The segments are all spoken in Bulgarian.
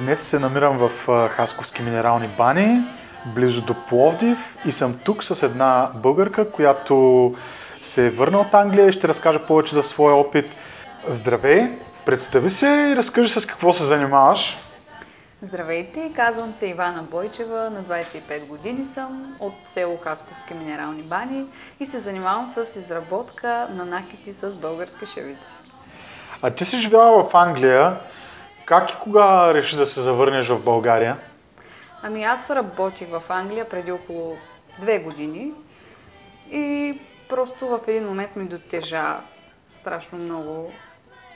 Днес се намирам в Хасковски минерални бани, близо до Пловдив и съм тук с една българка, която се е върна от Англия и ще разкаже повече за своя опит. Здравей! Представи се и разкажи с какво се занимаваш. Здравейте, казвам се Ивана Бойчева, на 25 години съм, от село Хасковски минерални бани и се занимавам с изработка на накити с български шевици. А ти си живяла в Англия. Как и кога реши да се завърнеш в България? Ами аз работих в Англия преди около две години и просто в един момент ми дотежа страшно много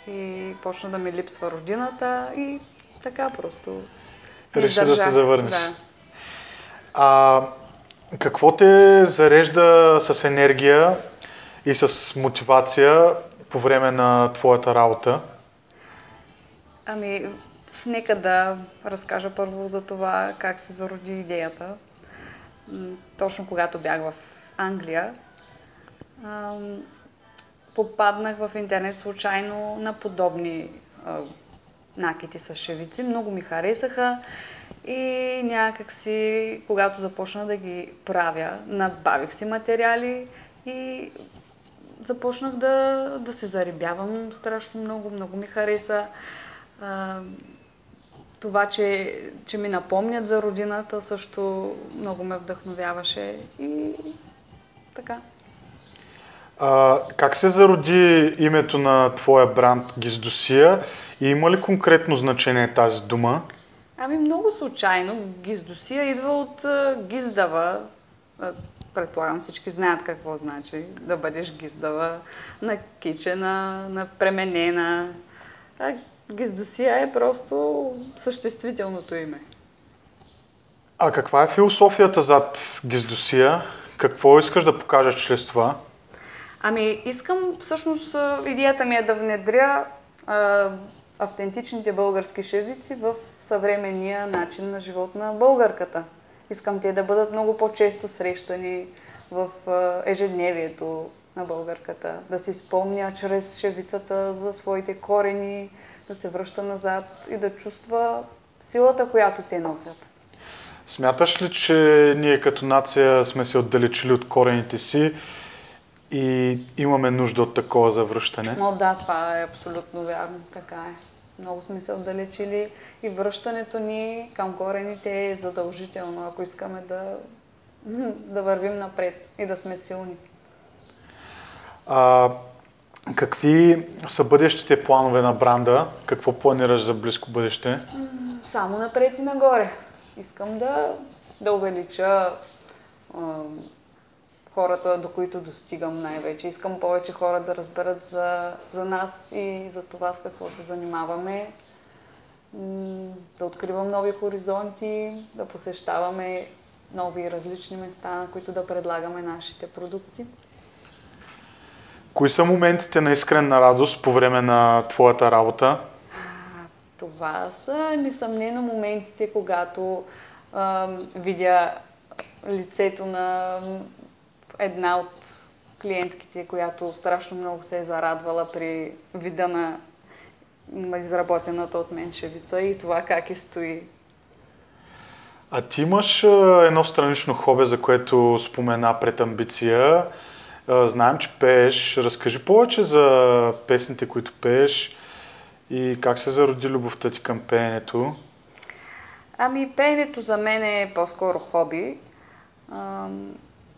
и почна да ми липсва родината и така просто. Реши да се завърнеш. Да. А, какво те зарежда с енергия и с мотивация по време на твоята работа? Ами, нека да разкажа първо за това как се зароди идеята. Точно когато бях в Англия, попаднах в интернет случайно на подобни накити с шевици. Много ми харесаха и някак си, когато започна да ги правя, надбавих си материали и започнах да, да се зарибявам страшно много, много ми хареса. Това, че, че ми напомнят за родината, също много ме вдъхновяваше и така. А, как се зароди името на твоя бранд Гиздосия и има ли конкретно значение тази дума? Ами много случайно. Гиздосия идва от а, гиздава. Предполагам всички знаят какво значи да бъдеш гиздава, на кичена, на пременена. А гиздосия е просто съществителното име. А каква е философията зад гиздосия? Какво искаш да покажеш чрез това? Ами, искам всъщност идеята ми е да внедря а, автентичните български шевици в съвременния начин на живот на българката. Искам те да бъдат много по-често срещани в а, ежедневието на българката, да си спомня чрез шевицата за своите корени, да се връща назад и да чувства силата, която те носят. Смяташ ли, че ние като нация сме се отдалечили от корените си и имаме нужда от такова завръщане. О, да, това е абсолютно вярно. Така е. Много сме се отдалечили и връщането ни към корените е задължително, ако искаме да, да вървим напред и да сме силни. А, какви са бъдещите планове на бранда? Какво планираш за близко бъдеще? Само напред и нагоре. Искам да, да увелича хората, до които достигам най-вече. Искам повече хора да разберат за, за нас и за това с какво се занимаваме. Да откривам нови хоризонти, да посещаваме нови различни места, на които да предлагаме нашите продукти. Кои са моментите на искрена радост по време на твоята работа? Това са несъмнено моментите, когато а, видя лицето на една от клиентките, която страшно много се е зарадвала при вида на изработената от мен шевица и това как и стои. А ти имаш едно странично хобе, за което спомена пред амбиция. Знаем, че пееш. Разкажи повече за песните, които пееш и как се зароди любовта ти към пеенето. Ами, пеенето за мен е по-скоро хоби.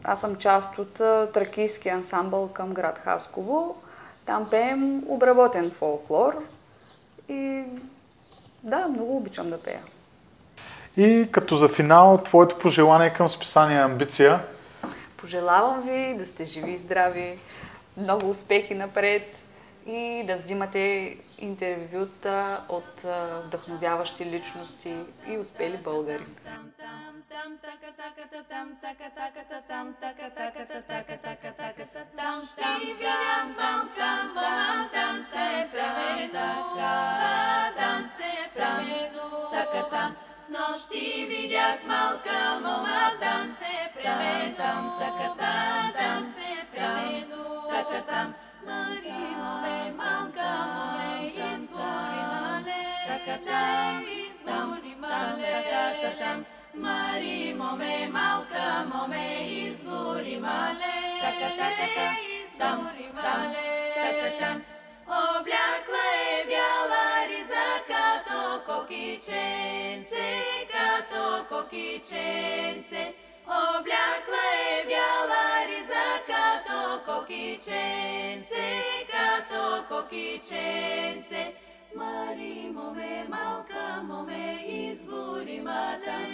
Аз съм част от тракийски ансамбъл към град Хасково. Там пеем обработен фолклор и да, много обичам да пея. И като за финал, твоето пожелание към списание Амбиция? Пожелавам ви да сте живи и здрави, много успехи напред и да взимате интервюта от вдъхновяващи личности и успели българи. Така там така така така така така там ще видям Балкан, там се прави така, там се прави така там. С нощи видях малка мома, там се прави там, така там, там се премено, така там, Марино ме, малка моме, избори мале, така там, избори мале, така там, Марино ме, малка моме, избори мале, избори мале, Облякла е бяла риза като кокиченце, като кокиченце. Облякла е бяла риза като кокиченце, като кокиченце. Мари моме, малка моме, изгори матам,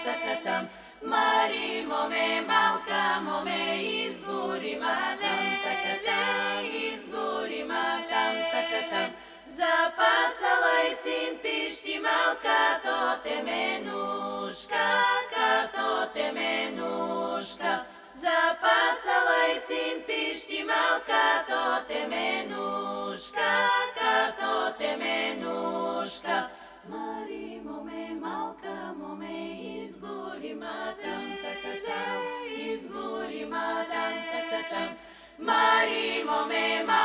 матам, така там. Мари моме, малка моме, изгори матам, така там, изгори матам, така там. Запасала и син пищи малка, то теменушка, като теменушка. Запасала и син пищи малка, то теменушка, като теменушка. Мари